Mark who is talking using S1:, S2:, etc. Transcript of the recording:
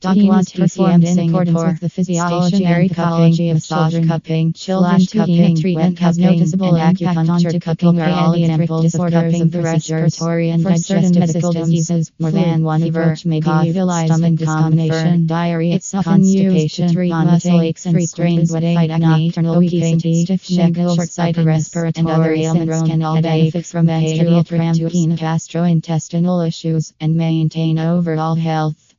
S1: Documents performed in accordance with the physiology and pathology of massage cupping, children cupping, treatment has noticeable impact on cupping or all examples of cupping of the respiratory and digestive medical diseases. More than one of which may be utilized stomach combination, diarrhea, it's often used to treat muscle aches and strains, headache, nocturnal obesity, stiff neck, short-sighted respiratory, and other ailments can all benefit from behavioral therapy, gastrointestinal issues, and maintain overall health.